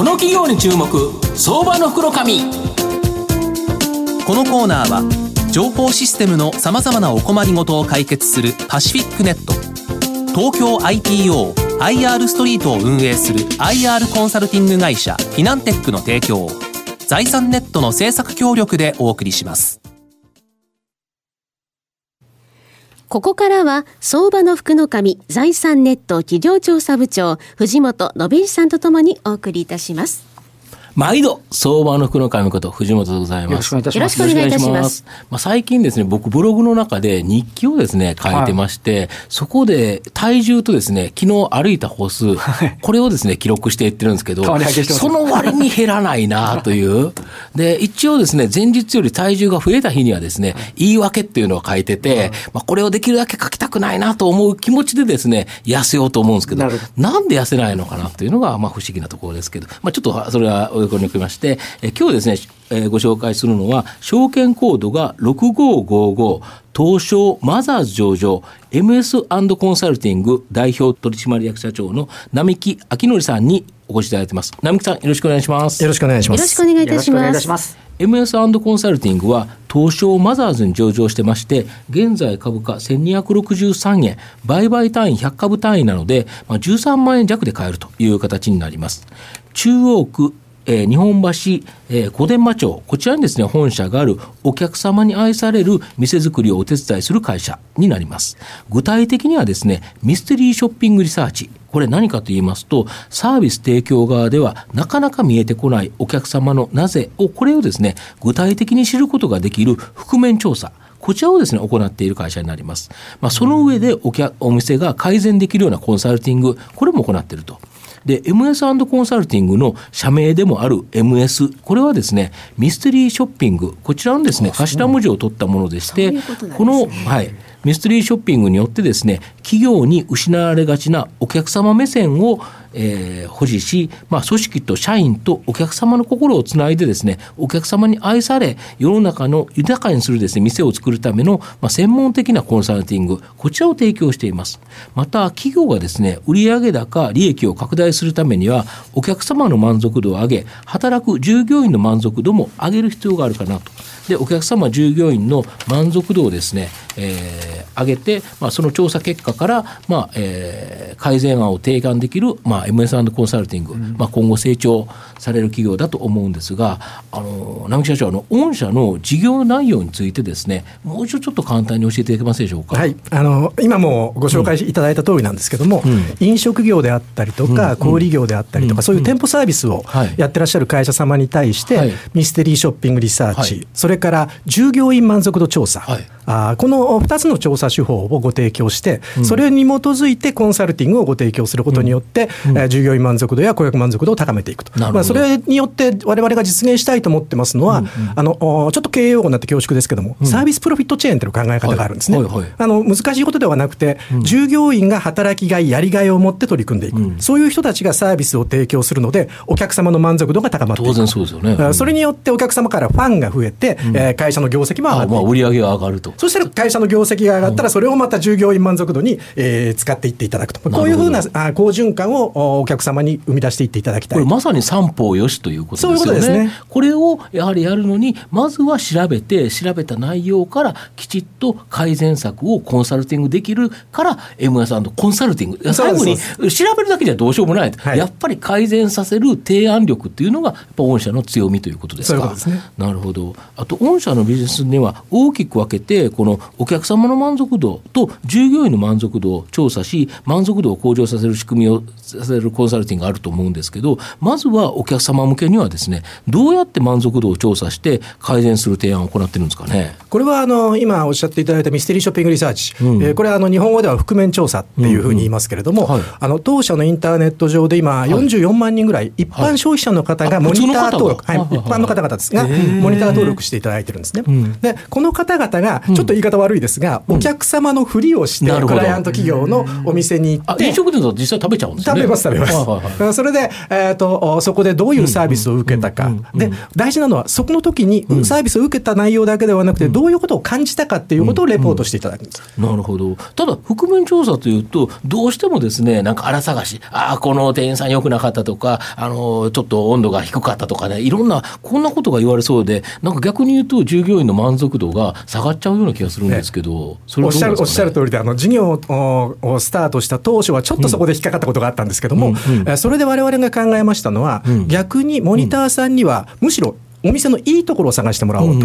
この企業に注目相場の袋紙。このコーナーは情報システムのさまざまなお困りごとを解決するパシフィックネット。東京 IPOIR ストリートを運営する IR コンサルティング会社フィナンテックの提供を財産ネットの政策協力でお送りします。ここからは、相場の福の神、財産ネット企業調査部長、藤本信之さんとともにお送りいたします。毎度、相場の福の神こと藤本でございます。よろしくお願いいたします。よろしくお願いいたします。まあ、最近ですね、僕ブログの中で日記をですね、書いてまして、はい、そこで体重とですね、昨日歩いた歩数、はい、これをですね、記録していってるんですけど、その割に減らないなという。で、一応ですね、前日より体重が増えた日にはですね、言い訳っていうのを書いてて、まあ、これをできるだけ書きたくないなと思う気持ちでですね、痩せようと思うんですけど、なんで痩せないのかなというのが、まあ、不思議なところですけど、まあ、ちょっとそれはお横におきまして、え今日ですね、えご紹介するのは、証券コードが6555、東証マザーズ上場 MS& コンサルティング代表取締役社長の並木明則さんにお越しいただいてます。並木さん、よろしくお願いします。よろしくお願いします。よろしくお願いいたします。ます MS& コンサルティングは東証マザーズに上場してまして、現在株価1263円、売買単位100株単位なので、まあ、13万円弱で買えるという形になります。中央区えー、日本橋、えー、小伝馬町、こちらにですね、本社があるお客様に愛される店作りをお手伝いする会社になります。具体的にはですね、ミステリーショッピングリサーチ。これ何かと言いますと、サービス提供側ではなかなか見えてこないお客様のなぜを、これをですね、具体的に知ることができる覆面調査。こちらをですね、行っている会社になります。まあ、その上でお客、お店が改善できるようなコンサルティング、これも行っていると。で、MS& コンサルティングの社名でもある MS、これはですね、ミステリーショッピング、こちらのですね、頭文字を取ったものでして、この、はい、ミステリーショッピングによってですね、企業に失われがちなお客様目線をえー、保持し、まあ、組織と社員とお客様の心をつないでですね、お客様に愛され、世の中の豊かにするですね、店を作るための、まあ、専門的なコンサルティング、こちらを提供しています。また、企業がですね、売上高、利益を拡大するためには、お客様の満足度を上げ、働く従業員の満足度も上げる必要があるかなと。で、お客様、従業員の満足度をですね、えー、上げて、まあ、その調査結果から、まあえー、改善案を提案できる、まあ、MS& コンサルティング、うん、まあ、今後成長される企業だと思うんですが、あの直木社長あの、御社の事業内容についてですね、もう一度ちょっと簡単に教えていただけますでしょうか？はい、あの今もご紹介いただいた通りなんですけども、うん、飲食業であったりとか、小売業であったりとか、そういう店舗サービスをやってらっしゃる会社様に対して、はい、ミステリーショッピングリサーチ、はい、それれから従業員満足度調査、はい。あこの2つの調査手法をご提供して、それに基づいてコンサルティングをご提供することによって、うん。うん、従業員満足度や顧客満足度を高めていくと、まあ、それによってわれわれが実現したいと思ってますのは、うんうん、あのちょっと経営用語になって恐縮ですけども、うん、サービスプロフィットチェーンという考え方があるんですね。はいはい。はい、あの難しいことではなくて、従業員が働きがい、やりがいを持って取り組んでいく、そういう人たちがサービスを提供するので、お客様の満足度が高まっていく。当然そうですよね、それによってお客様からファンが増えて、うん、えー、会社の業績も上がっていく。まあ、売上が上がると。そしたら会社の業業績が上がったら、それをまた従業員満足度に、えー、使っていっていただくと、こういうふうなあ好循環をお客様に生み出していっていただきたい。これ、まさに三方よしということですよね。ね。これをやはりやるのに、まずは調べて、調べた内容からきちっと改善策をコンサルティングできるから、MS& コンサルティング、最後に調べるだけじゃどうしようもない、はい、やっぱり改善させる提案力っていうのが、やっぱ御社の強みということですか？すね、なるほど。あと御社のビジネスには大きく分けてこのお客様の満足度と従業員の満足度を調査し、満足度を向上させる仕組みをさせるコンサルティングがあると思うんですけど、まずはお客様向けにはですね、どうやって満足度を調査して改善する提案を行ってるんですかね？これはあの今おっしゃっていただいたミステリーショッピングリサーチ、うん、えー、これはあの日本語では覆面調査っていうふうに言いますけれども、うんうんはい、あの当社のインターネット上で今44万人ぐらい、一般消費者の方がモニター登録、はい、一般の方々ですが、モニター登録していただいてるんですね。でこの方々がちょっと言い方悪いですが、お客様のふりをしてクライアント企業のお店に行って飲食店だと実際食べちゃうんですね。食べます食べます、それで、えーと、そこででどういうサービスを受けたか、で大事なのは、そこの時にサービスを受けた内容だけではなくて、どういうことを感じたかっていうことをレポートしていただくんです。なるほど。ただ、覆面調査というと、どうしてもですねなんか荒探し、ああ、この店員さんよくなかったとか、あのちょっと温度が低かったとかね、いろんな、こんなことが言われそうで、なんか逆に言うと、従業員の満足度が下がっちゃうような気がするんですけど、ね、それおっしゃるおっしゃる通りで、あの事業をスタートした当初は、ちょっとそこで引っかかったことがあったんですけども、うんうん、それでわれわれが考えましたのは、うん、逆にモニターさんには、むしろお店のいいところを探してもらおう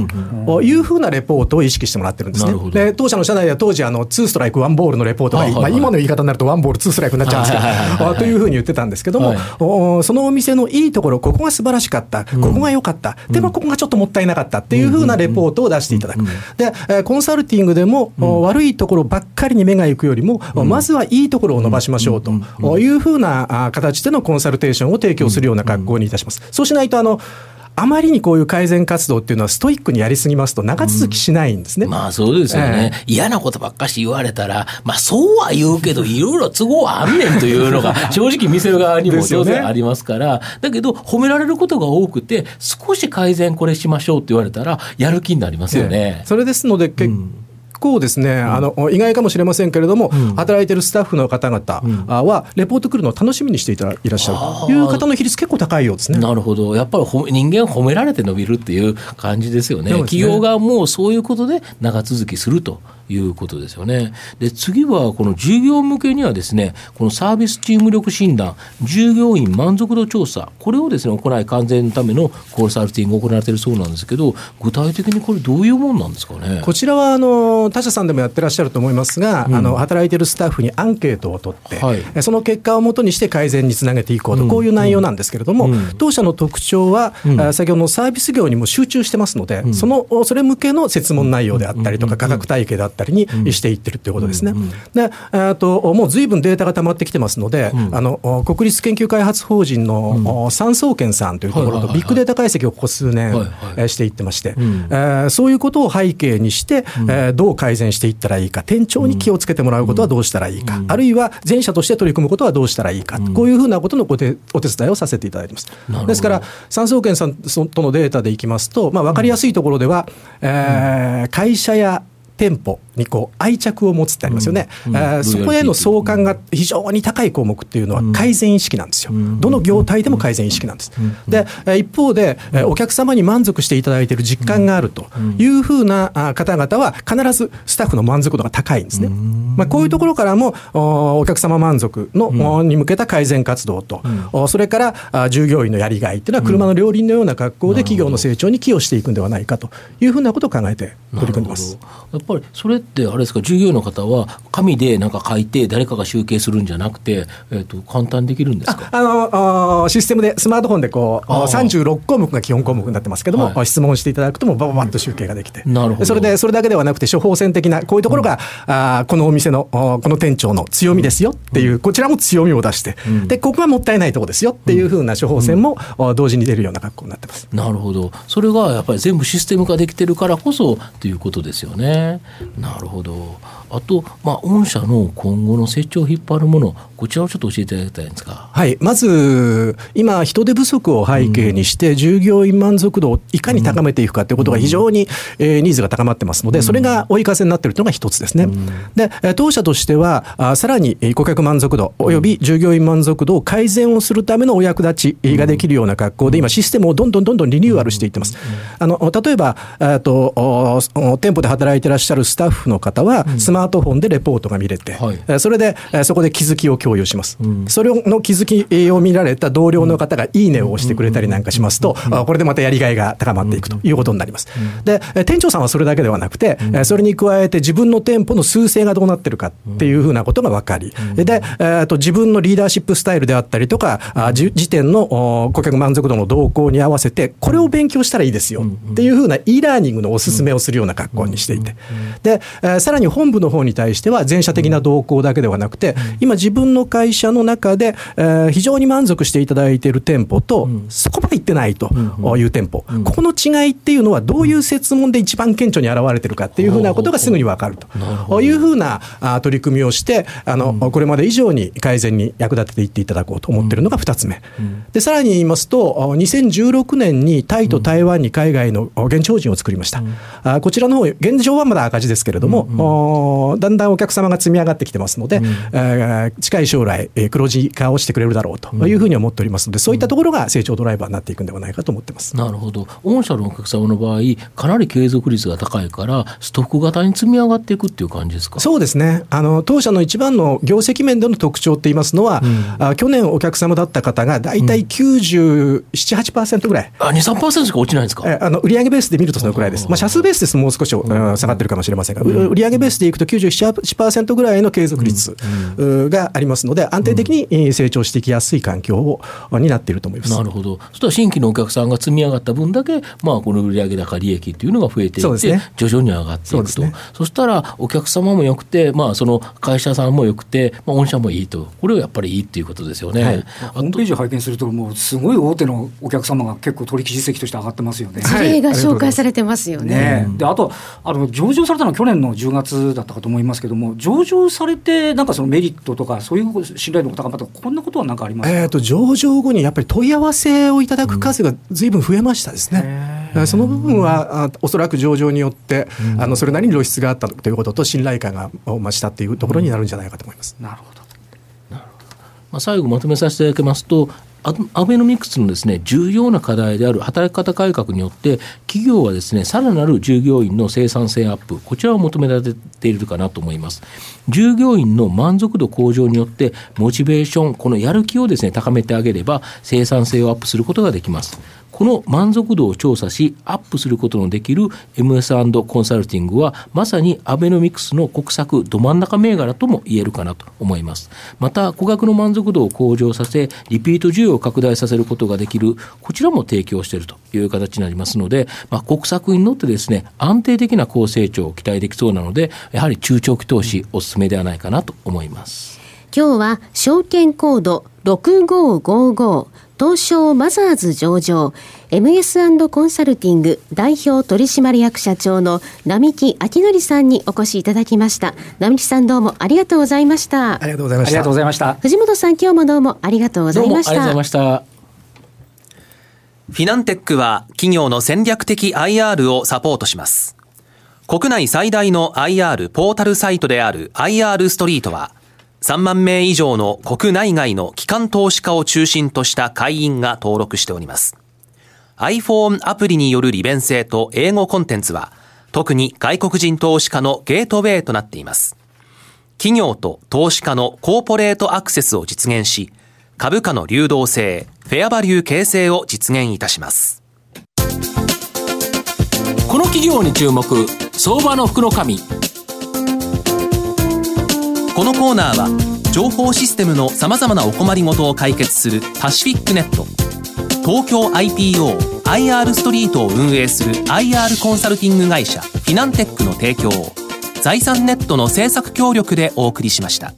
というふうなレポートを意識してもらってるんですね。で当社の社内では当時あの2ストライクワンボールのレポートが、まあ、今の言い方になるとワンボール2ストライクになっちゃうんですけど、というふうに言ってたんですけども、はい、そのお店のいいところここが素晴らしかったここが良かった、でもここがちょっともったいなかったっていうふうなレポートを出していただく。でコンサルティングでも、悪いところばっかりに目が行くよりも、まずはいいところを伸ばしましょうというふうな形でのコンサルテーションを提供するような格好にいたします。そうしないとあのあまりにこういう改善活動っていうのはストイックにやりすぎますと長続きしないんですね。うん、まあそうですよね、えー、嫌なことばっかし言われたら、まあそうは言うけどいろいろ都合はあんねんというのが 正直見せる側にも当然ありますから、ね、だけど褒められることが多くて少し改善これしましょうって言われたらやる気になりますよね。えー、それですので結構ですね、あの意外かもしれませんけれども、働いてるスタッフの方々は、レポート来るのを楽しみにしていたいらっしゃる。という方の比率、結構高いようですね。なるほど、やっぱり人間褒められて伸びるっていう感じですよね。ね。企業側もそういうことで長続きすると。いうことですよね。で次はこの従業向けにはですねこのサービスチーム力診断従業員満足度調査これをですね行い完全のためのコンサルティングを行われているそうなんですけど具体的にこれどういうもんなんですかね？こちらはあの他社さんでもやってらっしゃると思いますが、うん、あの働いているスタッフにアンケートを取って、はい、その結果をもとにして改善につなげていこうと、うん、こういう内容なんですけれども、うん、当社の特徴は、先ほどのサービス業にも集中してますので、そのそれ向けの設問内容であったりとか価格体系であったりにしていってるということですね。で、えっともうずいぶんデータが溜まってきてますので、あの国立研究開発法人の産総研さんというところとビッグデータ解析をここ数年していってまして、えそういうことを背景にして、えどう改善していったらいいか、店長に気をつけてもらうことはどうしたらいいか、あるいは全社として取り組むことはどうしたらいいか、こういうふうなことのお手お手伝いをさせていただいてます。ですから、産総研さんとのデータでいきますと、まあ、分かりやすいところでは、えー、会社や店舗にこう愛着を持つってありますよね、うん。うん、そこへの相関が非常に高い項目っていうのは改善意識なんですよ、どの業態でも改善意識なんです。で一方でお客様に満足していただいている実感があるというふうな方々は必ずスタッフの満足度が高いんですね。まあ、こういうところからもお客様満足のに向けた改善活動と、それから従業員のやりがいっていうのは車の両輪のような格好で企業の成長に寄与していくんではないかというふうなことを考えて取り組んでます。ぱりそれってあれですか従業員の方は紙でなんか書いて誰かが集計するんじゃなくて、えーと、簡単にできるんですか？あのシステムでスマートフォンでこう36項目が基本項目になってますけども、はい、質問していただくともばばばっと集計ができて、なるほど。それでそれだけではなくて処方箋的なこういうところが、うん、あこのお店のこの店長の強みですよっていう、うん、こちらも強みを出して、うん、でここがもったいないところですよっていうふうな処方箋も、同時に出るような格好になってます。なるほど。それがやっぱり全部システム化できてるからこそっていうことですよね。なるほど。あと、まあ、御社の今後の成長を引っ張るもの、こちらをちょっと教えていただきたいんですか。はい、まず、今、人手不足を背景にして、従業員満足度をいかに高めていくかということが非常に、えー、ニーズが高まってますので、それが追い風になっているというのが一つですね。で、当社としては、あさらに顧客満足度および従業員満足度を改善をするためのお役立ちができるような格好で、今、システムをどんどんどんどんリニューアルしていってます。あの例えばと店舗で働いていらっしゃるスタッフの方は、スマートフォンでレポートが見れて、はい、それでそこで気づきを共有します、うん、それの気づきを見られた同僚の方がいいねを押してくれたりなんかしますと、これでまたやりがいが高まっていくということになります。で店長さんはそれだけではなくて、それに加えて自分の店舗の数勢がどうなってるかっていうふうなことが分かり、で、えと自分のリーダーシップスタイルであったりとか、時点の顧客満足度の動向に合わせて、これを勉強したらいいですよっていうふうな e ラーニングのお勧めをするような格好にしていて、で、さらに本部の方方に対しては全社的な動向だけではなくて、今自分の会社の中で、えー、非常に満足していただいている店舗と、そこまで行ってないという店舗、ここの違いっていうのはどういう設問で一番顕著に現れてるかっていうふうなことがすぐに分かると。いうふうな取り組みをしてあの、これまで以上に改善に役立てていっていただこうと思っているのが2つ目、でさらに言いますと2016年にタイと台湾に海外の現地法人を作りました、あこちらの方現状はまだ赤字ですけれども、だんだんお客様が積み上がってきてますので、え近い将来黒字化をしてくれるだろうというふうに思っておりますのでそういったところが成長ドライバーになっていくんではないかと思ってます。なるほど。御社のお客様の場合かなり継続率が高いからストック型に積み上がっていくっていう感じですか？そうですね。あの当社の一番の業績面での特徴って言いますのは、うん、あ去年お客様だった方が大体97、8%ぐらい。あ2、3%しか落ちないんですか？あの売上ベースで見るとそのくらいです、まあ、社数ベースですもう少し、うん、下がってるかもしれませんが、うん、売上ベースでいくと97、8%ぐらいの継続率がありますので安定的に成長していきやすい環境をになっていると思います。なるほど。そしたら新規のお客さんが積み上がった分だけ、まあ、この売上高利益っていうのが増えていって、ね、徐々に上がっていくと。そ,、ね、そしたらお客様もよくて、まあ、その会社さんもよくて、まあ、御社もいいと。これはやっぱりいいっていうことですよね、はい、ホームページを拝見するともうすごい大手のお客様が結構取引実績として上がってますよね。事例が紹介されてますよね。ね。であとあの上場されたのは去年の10月だったかと思いますけども上場されてなんかそのメリットとかそういう信頼度が高まったこんなことは何かありますか、えーと、上場後にやっぱり問い合わせをいただく数がずいぶん増えましたですね。うん、その部分はおそらく上場によって、うん、あのそれなりに露出があったということと信頼感が増したというところになるんじゃないかと思います。なるほど。まあ、最後まとめさせていただきますとアベノミクスのですね重要な課題である働き方改革によって企業はですねさらなる従業員の生産性アップこちらを求められているかなと思います。従業員の満足度向上によってモチベーションこのやる気をですね高めてあげれば生産性をアップすることができます。この満足度を調査しアップすることのできる MS& コンサルティングはまさにアベノミクスの国策ど真ん中銘柄とも言えるかなと思います。また顧客の満足度を向上させリピート需要を拡大させることができるこちらも提供しているという形になりますので、まあ、国策に乗ってですね安定的な高成長を期待できそうなのでやはり中長期投資おすすめではないかなと思います。今日は証券コード6555東証マザーズ上場 MS& コンサルティング代表取締役社長の並木明則さんにお越しいただきました。並木さんどうもありがとうございました。ありがとうございました。ありがとうございました藤本さん今日もどうもありがとうございました。ありがとうございました。フィナンテックは企業の戦略的 IR をサポートします。国内最大の IR ポータルサイトである IR ストリートは3万名以上の国内外の機関投資家を中心とした会員が登録しております。iPhone アプリによる利便性と英語コンテンツは、特に外国人投資家のゲートウェイとなっています。企業と投資家のコーポレートアクセスを実現し、株価の流動性、フェアバリュー形成を実現いたします。この企業に注目、相場の福の神。このコーナーは情報システムのさまざまなお困りごとを解決するパシフィックネット東京 IPOIR ストリートを運営する IR コンサルティング会社フィナンテックの提供を財産ネットの政策協力でお送りしました。